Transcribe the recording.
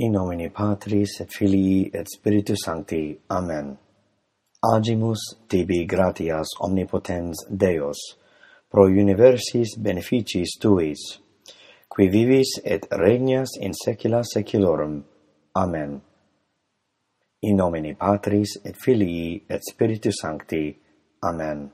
In nomine Patris et Filii et Spiritus Sancti. Amen. Agimus tibi gratias omnipotens Deus, pro universis beneficis tuis, qui vivis et regnas in saecula saeculorum. Amen. In nomine Patris et Filii et Spiritus Sancti. Amen.